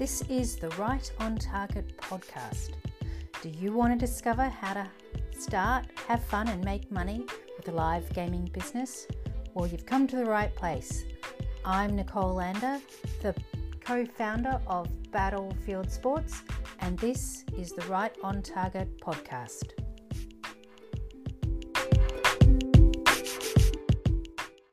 This is the Right on Target podcast. Do you want to discover how to start, have fun, and make money with a live gaming business? Well, you've come to the right place. I'm Nicole Lander, the co founder of Battlefield Sports, and this is the Right on Target podcast.